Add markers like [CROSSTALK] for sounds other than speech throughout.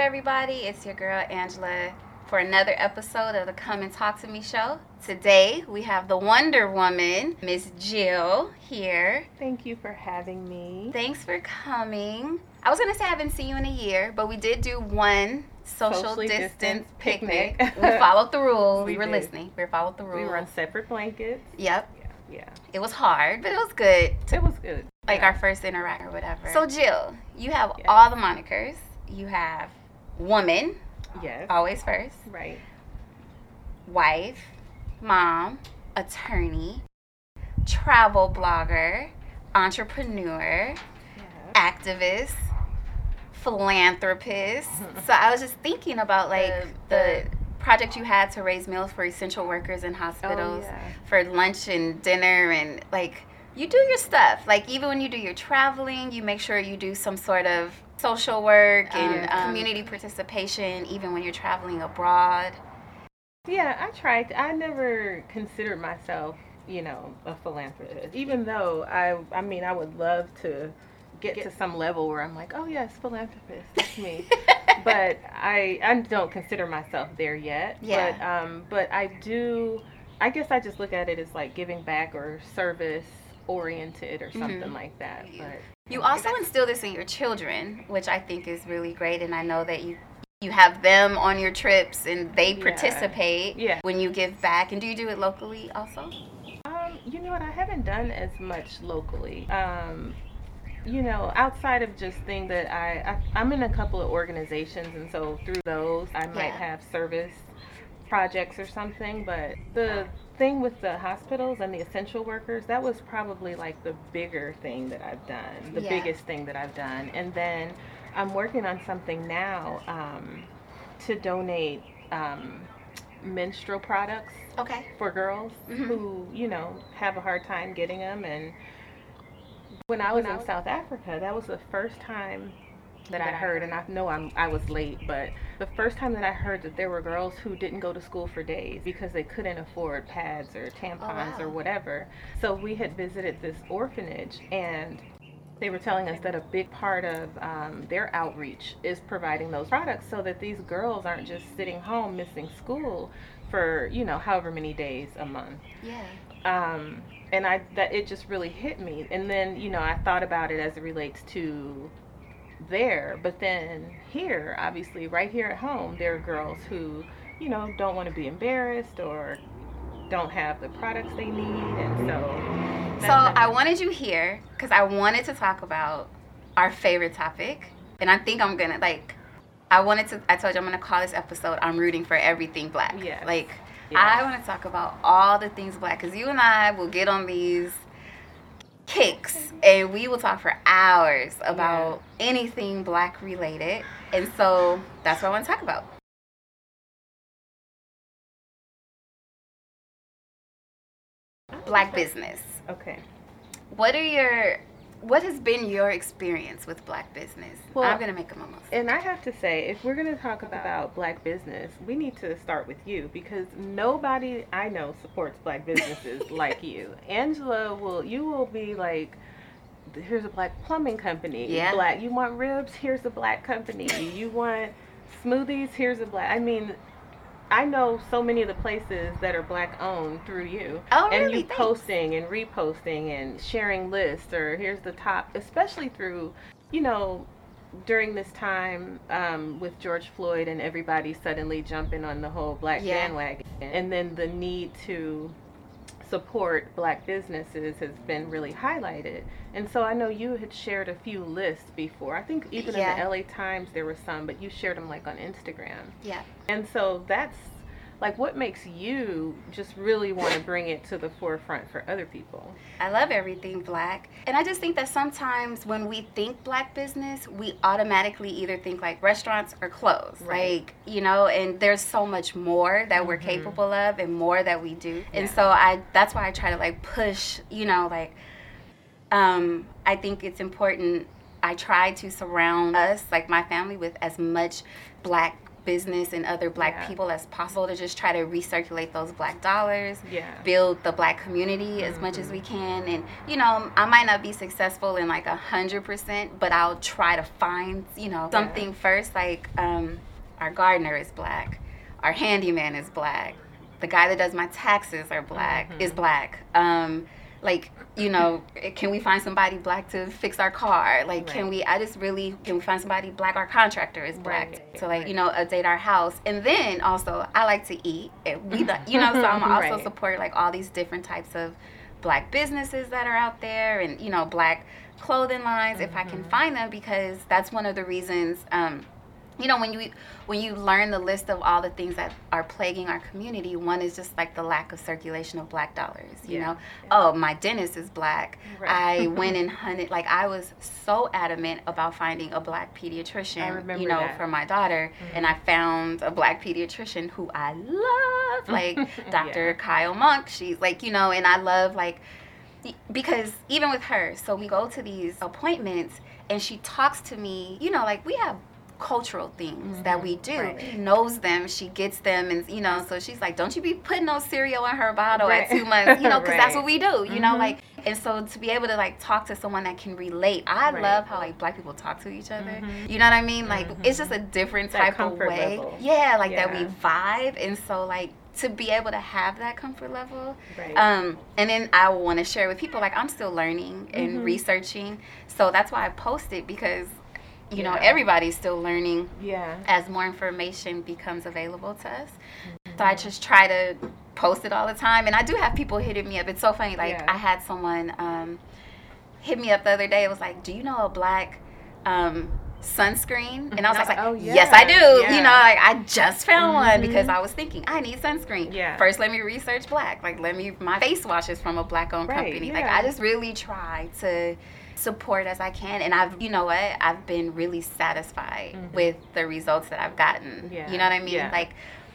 everybody? It's your girl Angela for another episode of the Come and Talk to Me show. Today we have the Wonder Woman, Miss Jill, here. Thank you for having me. Thanks for coming. I was gonna say I haven't seen you in a year, but we did do one social Socially distance picnic. picnic. we [LAUGHS] followed the rules. We, We were did. listening. We followed the rules. We were on separate blankets. Yep. Yeah, yeah. It was hard, but it was good. It was good. like Yeah. our first interact or whatever. So Jill, you have Yes. all the monikers. You have woman, yes, always first, right. wife, mom, attorney, travel blogger, entrepreneur, Yeah. activist, philanthropist. [LAUGHS] so I was just thinking about like the, The- project you had to raise meals for essential workers in hospitals Oh, yeah. for lunch and dinner and like you do your stuff. Like even when you do your traveling, you make sure you do some sort of social work and Um, community participation even when you're traveling abroad. Yeah, I tried. I never considered myself, you know, a philanthropist. Even though I, I mean, I would love to get, to some level where I'm like, oh yes, philanthropist, that's me. [LAUGHS] but I, I don't consider myself there yet. Yeah. But, um, but I do. I guess I just look at it as like giving back or service oriented or something Mhm. like that. But You also instill this in your children, which I think is really great and I know that you you have them on your trips and they participate Yeah. when you give back. And do you do it locally also? Um, you know what? I haven't done as much locally. Um, you know, outside of just things that I, I, I'm in a couple of organizations, and so through those, I might Yeah. have service projects or something. But the thing with the hospitals and the essential workers, that was probably like the bigger thing that I've done, the Yeah. biggest thing that I've done. And then I'm working on something now um, to donate um, menstrual products Okay. for girls Mhm. who you know have a hard time getting them and when i was in south africa that was the first time that i heard and i know I'm, i was late but the first time that i heard that there were girls who didn't go to school for days because they couldn't afford pads or tampons wow. or whatever so we had visited this orphanage and they were telling us that a big part of um, their outreach is providing those products so that these girls aren't just sitting home missing school for you know however many days a month Yeah. um, and i that it just really hit me and then you know i thought about it as it relates to there but then here obviously right here at home there are girls who you know don't want to be embarrassed or don't have the products they need and so So I wanted you here because I wanted to talk about our favorite topic, and I think I'm gonna like. I wanted to. I told you I'm gonna call this episode "I'm rooting for everything black." Yeah. Like. I want to talk about all the things black because you and I will get on these kicks and we will talk for hours about anything black related, and so that's what I want to talk about. Black business. okay What are your what has been your experience with black business? Well, I'm gonna make a mimosa. And I have to say, if we're going to talk about black business, we need to start with you because nobody I know supports black businesses [LAUGHS] like you. Angela will, you will be like, here's a black plumbing company. Yeah. Black, you want ribs? Here's a black company. you want smoothies? Here's a black. I mean, I know so many of the places that are black owned through you. Oh, and really? you Thanks. posting and reposting and sharing lists or here's the top, especially through, you know, during this time um, with George Floyd and everybody suddenly jumping on the whole black Yeah. bandwagon, and then the need to support black businesses has been really highlighted. And so I know you had shared a few lists before. I think even Yeah. in the LA Times there were some, but you shared them like on Instagram. Yeah. And so that's like what makes you just really want to bring it to the forefront for other people. I love everything black. And I just think that sometimes when we think black business, we automatically either think like restaurants or clothes. Right. Like, you know, and there's so much more that we're Mhm. capable of and more that we do. And so I that's why I try to like push, you know, like um I think it's important I try to surround us, like my family, with as much black business and other black Yeah. people as possible to just try to recirculate those black dollars Yeah. build the black community as much as we can and you know i might not be successful in like a hundred percent but i'll try to find you know Yeah. something first like um our gardener is black our handyman is black the guy that does my taxes are black Mhm. is black um like you know can we find somebody black to fix our car like can we i just really can we find somebody black our contractor is black Right, to like right. you know update our house and then also i like to eat and we you know so i'm [LAUGHS] also Right. support like all these different types of black businesses that are out there and you know black clothing lines if i can Mhm. find them because that's one of the reasons um you know when you when you learn the list of all the things that are plaguing our community one is just like the lack of circulation of black dollars you Yeah. know oh my dentist is black Right. i [LAUGHS] went and hunted like i was so adamant about finding a black pediatrician you know that. for my daughter mm-hmm. and i found a black pediatrician who i love [LAUGHS] like dr Yeah. kyle monk she's like you know and i love like because even with her so we go to these appointments and she talks to me you know like we have cultural things that we do Right. she knows them she gets them and you know so she's like don't you be putting no cereal in her bottle Right. at two months you know because that's [LAUGHS] what we do you know Mhm. like and so to be able to like talk to someone that can relate i Right. love how like black people talk to each other Mhm. you know what i mean like Mhm. it's just a different That type of way level. yeah like that we vibe and so like to be able to have that comfort level Right. um, and then I want to share with people like I'm still learning and Mhm. researching, so that's why I post it because you know everybody's still learning yeah. as more information becomes available to us. Mm-hmm. So I just try to post it all the time, and I do have people hitting me up. It's so funny. Like Yeah. I had someone um, hit me up the other day. It was like, "Do you know a black?" Um, sunscreen and i was Mhm. like Oh, yes i do yeah. you know like i just found one Mhm. because i was thinking i need sunscreen Yeah. first let me research black like let me my face wash is from a black owned Right, company like i just really try to support as i can and i've you know what i've been really satisfied Mhm. with the results that i've gotten Yeah, you know what i mean yeah. like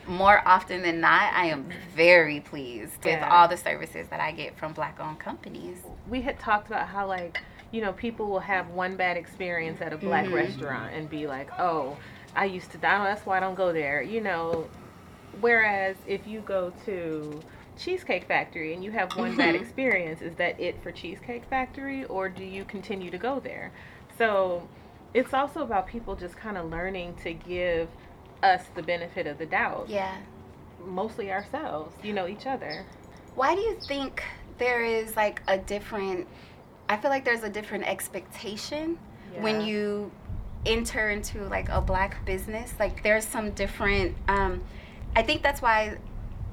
more often than not i am very pleased with all the services that i get from black owned companies we had talked about how like you know people will have one bad experience at a black Mhm. restaurant and be like oh i used to I that's why i don't go there you know whereas if you go to cheesecake factory and you have one bad Mhm. experience is that it for cheesecake factory or do you continue to go there so it's also about people just kind of learning to give us the benefit of the doubt yeah mostly ourselves you know each other Why do you think there is like a different? I feel like there's a different expectation when you enter into like a black business. Like there's some different. Um, I think that's why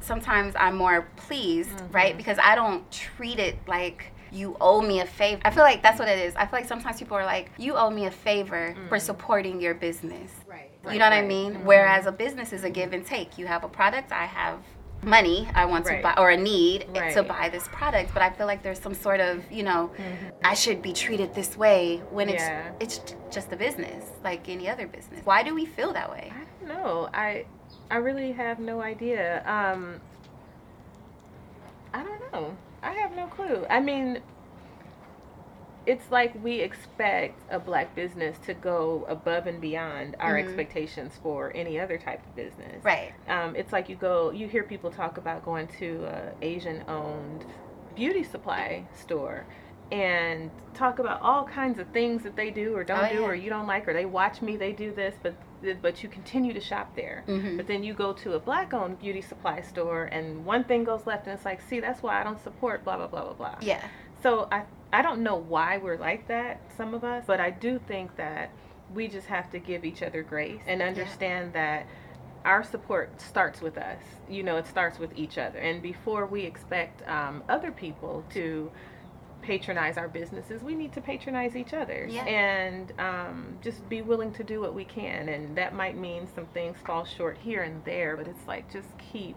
sometimes I'm more pleased, right? Mhm. Because I don't treat it like you owe me a favor. I feel like that's what it is. I feel like sometimes people are like, you owe me a favor for Mhm. supporting your business. right You know what I right. mean? Mhm. Whereas a business is a give and take. You have a product, I have money I want Right. to buy or a need to buy this product, but I feel like there's some sort of, you know, Mhm. I should be treated this way when it's Yeah. it's just a business like any other business. Why do we feel that way? I don't know. I I really have no idea. Um I don't know. I have no clue. I mean it's like we expect a black business to go above and beyond our Mhm. expectations for any other type of business. Right. Um, it's like you go, you hear people talk about going to a Asian-owned beauty supply store and talk about all kinds of things that they do or don't Oh, do yeah. or you don't like or they watch me, they do this, but but you continue to shop there. Mhm. But then you go to a black-owned beauty supply store and one thing goes left and it's like, see, that's why I don't support blah blah blah blah blah. Yeah. So I I don't know why we're like that, some of us, but I do think that we just have to give each other grace and understand that our support starts with us. You know, it starts with each other. And before we expect um, other people to patronize our businesses, we need to patronize each other Yeah. and um, just be willing to do what we can. And that might mean some things fall short here and there, but it's like just keep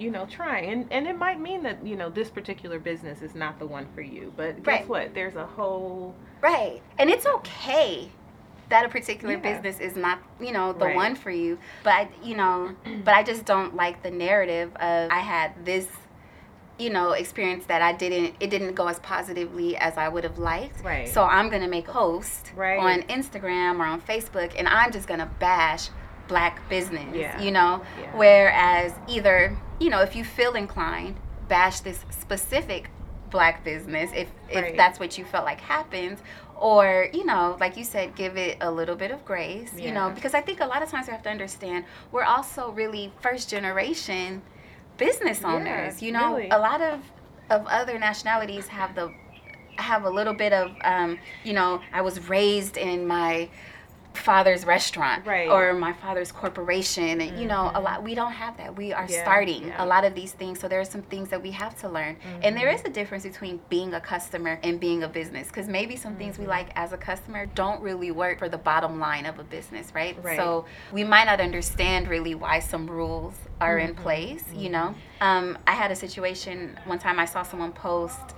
you know trying and, and it might mean that you know this particular business is not the one for you but guess Right. what there's a whole Right. And it's okay that a particular Yeah. business is not, you know, the Right. one for you. But I, you know, [CLEARS THROAT] but I just don't like the narrative of I had this you know, experience that I didn't it didn't go as positively as I would have liked. Right. So I'm gonna make a post Right. on Instagram or on Facebook and I'm just gonna bash black business. Yeah. You know, Yeah. whereas either you know if you feel inclined, bash this specific black business if if that's what you felt like happens. Or, you know, like you said, give it a little bit of grace, you know, because I think a lot of times we have to understand we're also really first generation business Yeah, owners. you know, really. a lot of of other nationalities have the have a little bit of um, you know, I was raised in my father's restaurant Right. or my father's corporation and you know a Mhm. lot we don't have that we are Yeah, starting yeah. a lot of these things so there are some things that we have to learn and there is a difference between being a customer and being a business because maybe some things we Mhm. like as a customer don't really work for the bottom line of a business right, Right. so we might not understand really why some rules are in place you know um, i had a situation one time i saw someone post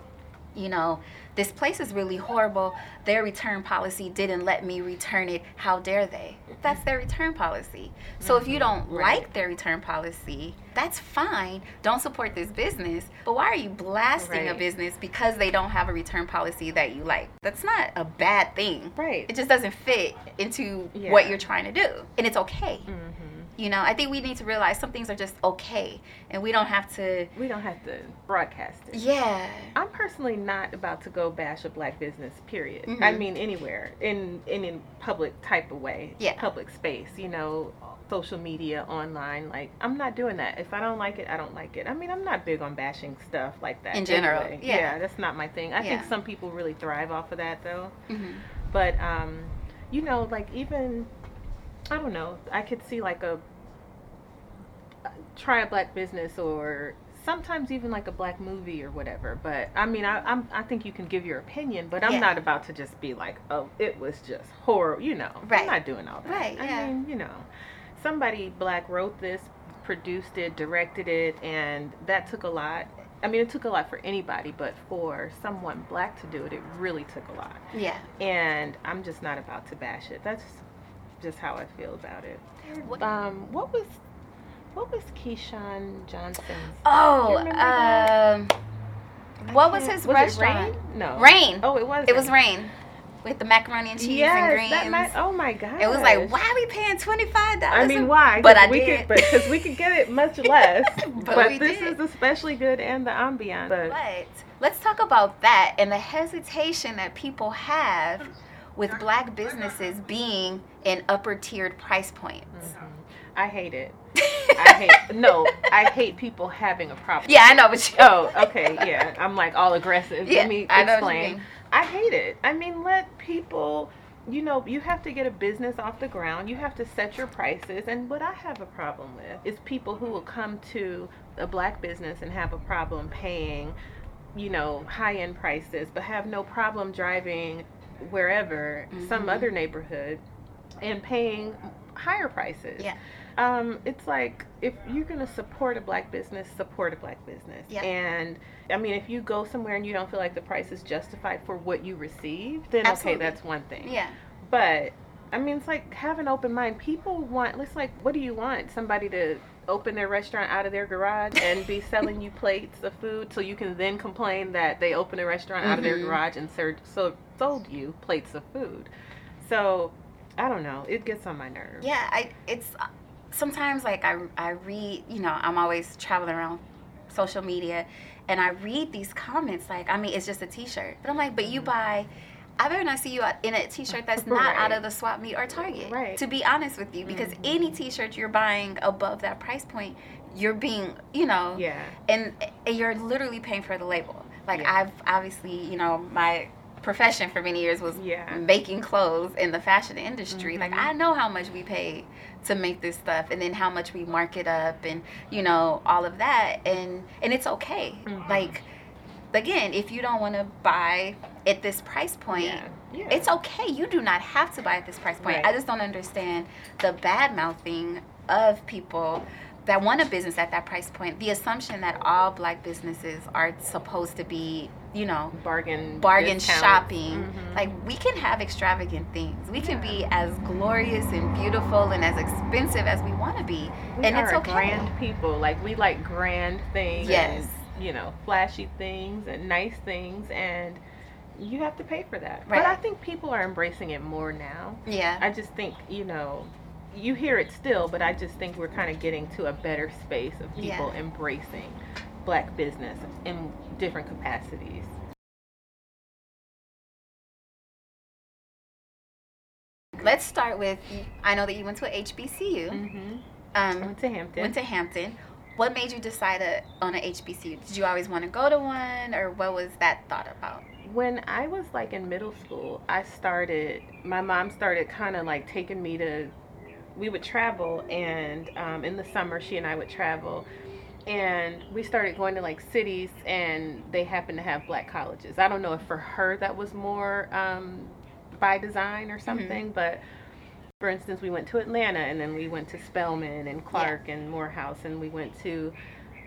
you know, this place is really horrible. Their return policy didn't let me return it. How dare they? That's their return policy. So if you Mhm, don't right. like their return policy, that's fine. Don't support this business. But why are you blasting a business because they don't have a return policy that you like? That's not a bad thing. Right. It just doesn't fit into Yeah. what you're trying to do. And it's okay. hmm You know, I think we need to realize some things are just okay. And we don't have to, We don't have to broadcast it. yeah. I'm personally not about to go bash a black business. Period. Mhm. I mean, anywhere in in in public type of way. Yeah. Public space. You know, social media, online. Like, I'm not doing that. If I don't like it, I don't like it. I mean, I'm not big on bashing stuff like that. In general, anyway. yeah. that's not my thing. I think some people really thrive off of that, though. hmm But um, you know, like even I don't know, I could see like a try a black business or sometimes even like a black movie or whatever. But I mean, I I'm, I think you can give your opinion, but I'm Yeah. not about to just be like, oh, it was just horrible. You know, Right. I'm not doing all that. Right, I yeah. mean, you know, somebody black wrote this, produced it, directed it, and that took a lot. I mean, it took a lot for anybody, but for someone black to do it, it really took a lot Yeah. and I'm just not about to bash it. That's just how I feel about it. What- Um, what was what was Keyshawn Johnson's? Oh, um, what was his was restaurant? Rain? No. Rain. Oh, it was. It was rain with the macaroni and cheese yes, and greens. That might, oh my god. it was like, why are we paying twenty five dollars? I mean, why? But I we did. Could, because we could get it much [LAUGHS] less. But but this did. is especially good and the ambiance. But, But let's talk about that and the hesitation that people have with black businesses being in upper tiered price points. Mhm. I hate it. [LAUGHS] I hate no. I hate people having a problem. yeah, I know, but you. Oh, okay, yeah. I'm like all aggressive. Yeah, Let me I know what you explain. mean. I hate it. I mean, let people, you know, you have to get a business off the ground. You have to set your prices. And what I have a problem with is people who will come to a black business and have a problem paying, you know, high end prices, but have no problem driving wherever, some Mhm. other neighborhood, and paying higher prices. Yeah. Um, it's like if you're gonna support a black business, support a black business. Yeah. And I mean, if you go somewhere and you don't feel like the price is justified for what you receive, then Absolutely. okay, that's one thing. Yeah. But I mean, it's like have an open mind. People want. It's like, what do you want? Somebody to open their restaurant out of their garage and be [LAUGHS] selling you plates of food, so you can then complain that they opened a restaurant out of their Mhm. garage and served, so sold you plates of food. So I don't know. It gets on my nerves. Yeah, I it's sometimes like I I read, you know, I'm always traveling around social media and I read these comments like, I mean, it's just a t-shirt. But I'm like, but you buy I better not see you out in a t-shirt that's not Right. out of the swap meet or Target. Right. To be honest with you, because Mhm. any t-shirt you're buying above that price point, you're being, you know, Yeah. and, and you're literally paying for the label. Like Yeah. I've obviously, you know, my profession for many years was Yeah. making clothes in the fashion industry. Like Mhm. I know how much we pay to make this stuff and then how much we mark it up and you know all of that and and it's okay. Mhm. Like again, if you don't want to buy at this price point, Yeah. Yeah. it's okay. You do not have to buy at this price point. Right. I just don't understand the bad mouthing of people that want a business at that price point. The assumption that all black businesses are supposed to be, you know, bargain bargain discounts. shopping. Mhm. Like we can have extravagant things. We can Yeah. be as glorious and beautiful and as expensive as we want to be. we and it's okay. grand people. Like we like grand things. Yes. And, you know, flashy things and nice things, and you have to pay for that. Right. But I think people are embracing it more now. Yeah. I just think you know, you hear it still, but I just think we're kind of getting to a better space of people Yeah. embracing black business in different capacities. Let's start with I know that you went to a HBCU. Mm-hmm. I Um, went to Hampton. went to Hampton. What made you decide to, on an HBCU? Did you always want to go to one, or what was that thought about? when I was like in middle school, I started, my mom started kind of like taking me to, we would travel, and um, in the summer, she and I would travel. And we started going to like cities, and they happened to have black colleges. I don't know if for her that was more um, by design or something, but for instance, we went to Atlanta, and then we went to Spelman and Clark and Morehouse, and we went to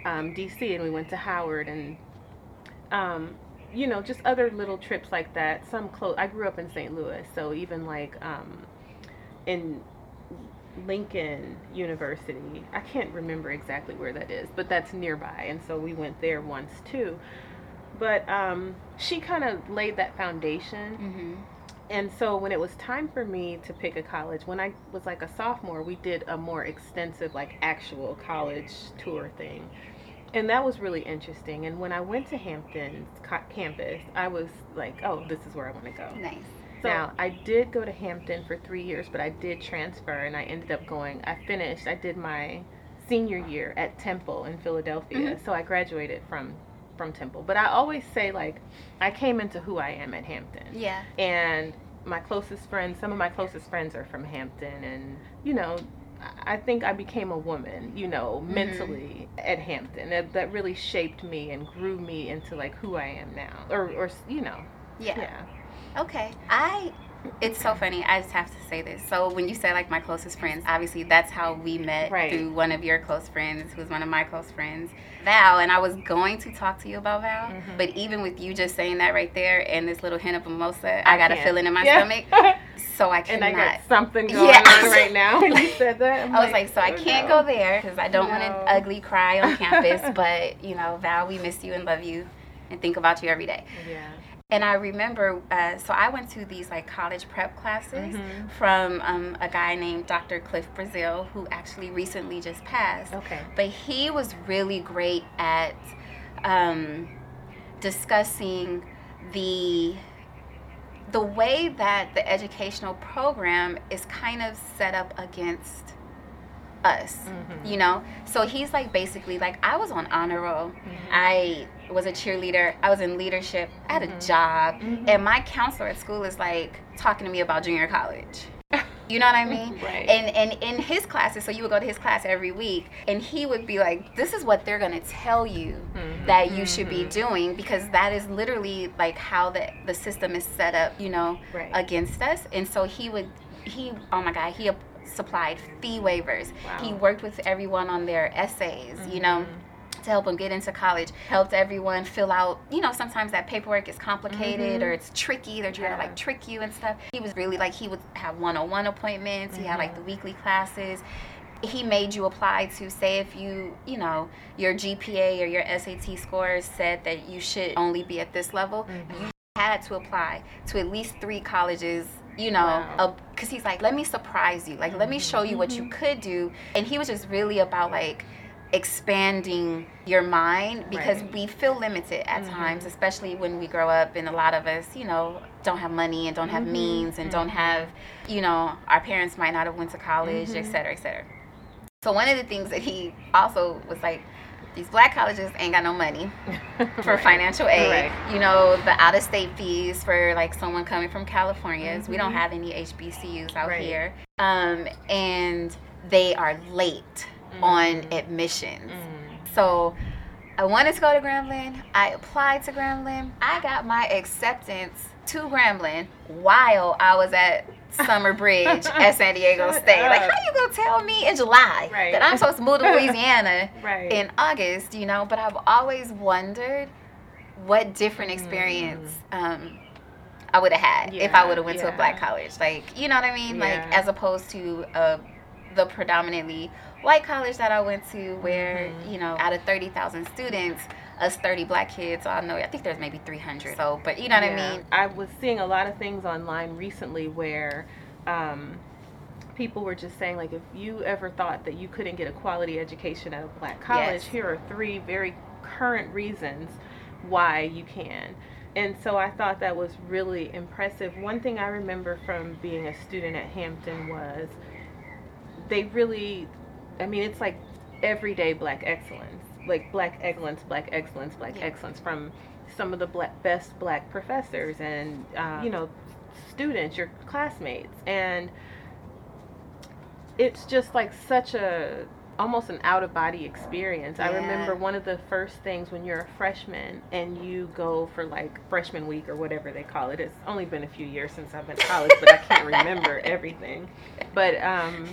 um, DC, and we went to Howard, and um, you know, just other little trips like that. Some close. I grew up in St. Louis, so even like um, in Lincoln University, I can't remember exactly where that is, but that's nearby, and so we went there once too. But um, she kind of laid that foundation, Mm-hmm. and so when it was time for me to pick a college, when I was like a sophomore, we did a more extensive, like actual college tour thing. And that was really interesting. And when I went to Hampton's co- campus, I was like, oh, this is where I want to go. Nice. So now, I did go to Hampton for three years, but I did transfer and I ended up going, I finished, I did my senior year at Temple in Philadelphia. Mhm. So I graduated from from Temple. But I always say like I came into who I am at Hampton Yeah. and my closest friends some of my closest friends are from hampton and you know I- think i became a woman you know Mhm. mentally at hampton that, that really shaped me and grew me into like who i am now or, or you know Yeah. yeah Okay. I it's so funny. I just have to say this. So when you say like my closest friends, obviously that's how we met Right. through one of your close friends, who's one of my close friends, Val. And I was going to talk to you about Val, Mhm. but even with you just saying that right there and this little hint of mimosa, I, got a can't. feeling in my Yeah. stomach, so I [LAUGHS] and cannot. i got something going Yeah. on right now when you said that I'm I was like, so I oh, can't no. go there because I don't want No. to ugly cry on [LAUGHS] campus. but you know, Val, we miss you and love you, and think about you every day. yeah And I remember, uh, so I went to these like college prep classes Mhm. from um, a guy named Dr. Cliff Brazil, who actually recently just passed. okay But he was really great at um, discussing the the way that the educational program is kind of set up against us Mhm. you know so he's like basically like i was on honor roll Mhm. i was a cheerleader i was in leadership i had a Mhm. job Mhm. and my counselor at school is like talking to me about junior college [LAUGHS] you know what i mean right and and in his classes so you would go to his class every week and he would be like this is what they're going to tell you Mhm. that you should be Mhm. doing because that is literally like how the the system is set up you know right against us and so he would he oh my god he supplied fee waivers. He worked with everyone on their essays you know Mhm. to help them get into college helped everyone fill out you know sometimes that paperwork is complicated Mhm. or it's tricky. They're trying to like trick you and stuff. He was really like he would have one-on-one appointments. He had like the weekly classes. He made you apply to say if you you know your gpa or your sat scores said that you should only be at this level. Mhm. you had to apply to at least three colleges you know Wow. because he's like let me surprise you like let me show you what you Mhm. could do and he was just really about like expanding your mind because Right. we feel limited at Mhm. times especially when we grow up and a lot of us you know don't have money and don't have Mhm. means and don't Mhm. have you know our parents might not have went to college et cetera et cetera so one of the things that he also was like these black colleges ain't got no money [LAUGHS] for Right. financial aid. Right. You know, the out of state fees for like someone coming from California. We don't Mhm. have any HBCUs out Right. here. Um, and they are late on Mhm. admissions. Mm. So I wanted to go to Grambling. I applied to Grambling. I got my acceptance to Grambling while I was at Summer Bridge at San [LAUGHS] Diego Shut State. Like, up. how you gonna tell me in July Right. that I'm supposed to move to [LAUGHS] Louisiana right in August, you know, but I've always wondered what different Mm. experience um, I would have had if I would have went to a black college. Like, you know what I mean? Like as opposed to uh, the predominantly white college that I went to where, Mhm. you know, out of 30,000 students, us 30 black kids, I know, I think there's maybe 300. So, but you know what I mean? I was seeing a lot of things online recently where um, people were just saying like if you ever thought that you couldn't get a quality education at a black college, Yes. here are three very current reasons why you can. And so I thought that was really impressive. One thing I remember from being a student at Hampton was they really I mean it's like everyday black excellence. Like black excellence, black excellence, black Yeah. excellence from some of the black, best black professors and uh, you know students, your classmates, and it's just like such a almost an out of body experience. I remember one of the first things when you're a freshman and you go for like freshman week or whatever they call it. It's only been a few years since I've been to college, but I can't remember [LAUGHS] everything. But um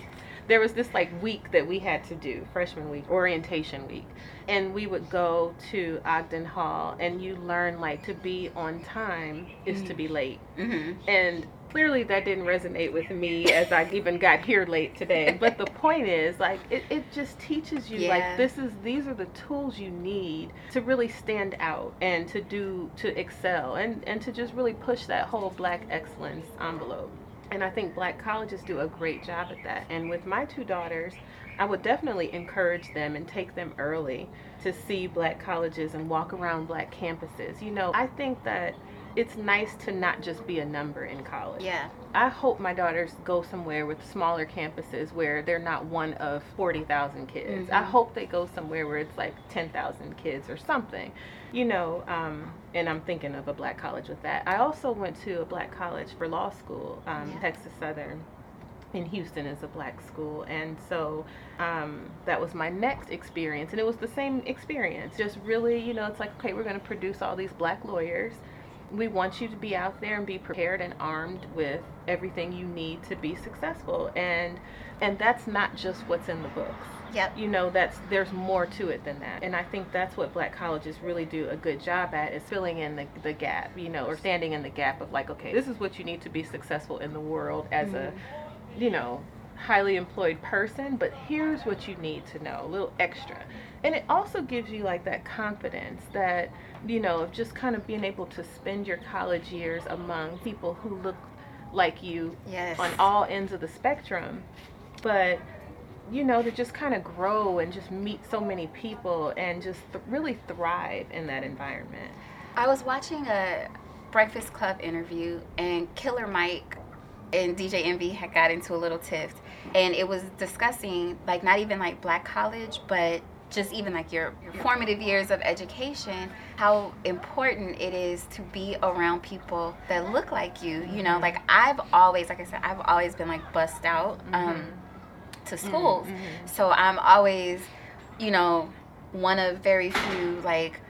there was this like week that we had to do freshman week orientation week. And we would go to ogden hall and you learn like to be on time is to be late. Hmm and clearly that didn't resonate with me as i even got here late today. [LAUGHS] But the point is like it, it just teaches you Yeah. like this is these are the tools you need to really stand out and to do to excel and and to just really push that whole black excellence envelope and I think black colleges do a great job at that. And with my two daughters, I would definitely encourage them and take them early to see black colleges and walk around black campuses. You know, I think that it's nice to not just be a number in college. Yeah. I hope my daughters go somewhere with smaller campuses where they're not one of 40,000 kids. I Mhm. hope they go somewhere where it's like 10,000 kids or something. You know, um, and I'm thinking of a black college with that. I also went to a black college for law school, um, Yeah. Texas Southern. In Houston is a black school, and so um, that was my next experience, and it was the same experience. Just really, you know, it's like okay, we're going to produce all these black lawyers, we want you to be out there and be prepared and armed with everything you need to be successful. And and that's not just what's in the books. Yep. you know that's there's more to it than that. And i think that's what black colleges really do a good job at is filling in the, the gap you know or standing in the gap of like okay this is what you need to be successful in the world as a mm-hmm. you know highly employed person but here's what you need to know a little extra and it also gives you like that confidence that you know of just kind of being able to spend your college years among people who look like you Yes. on all ends of the spectrum but you know to just kind of grow and just meet so many people and just th- really thrive in that environment I was watching a Breakfast Club interview, and Killer Mike and DJ Envy had got into a little tiff, and it was discussing like not even like black college, but just even like your, your formative years of education, how important it is to be around people that look like you. You know, like I've always, like I said, I've always been like bussed out um, to schools. mhm. So I'm always, you know, one of very few like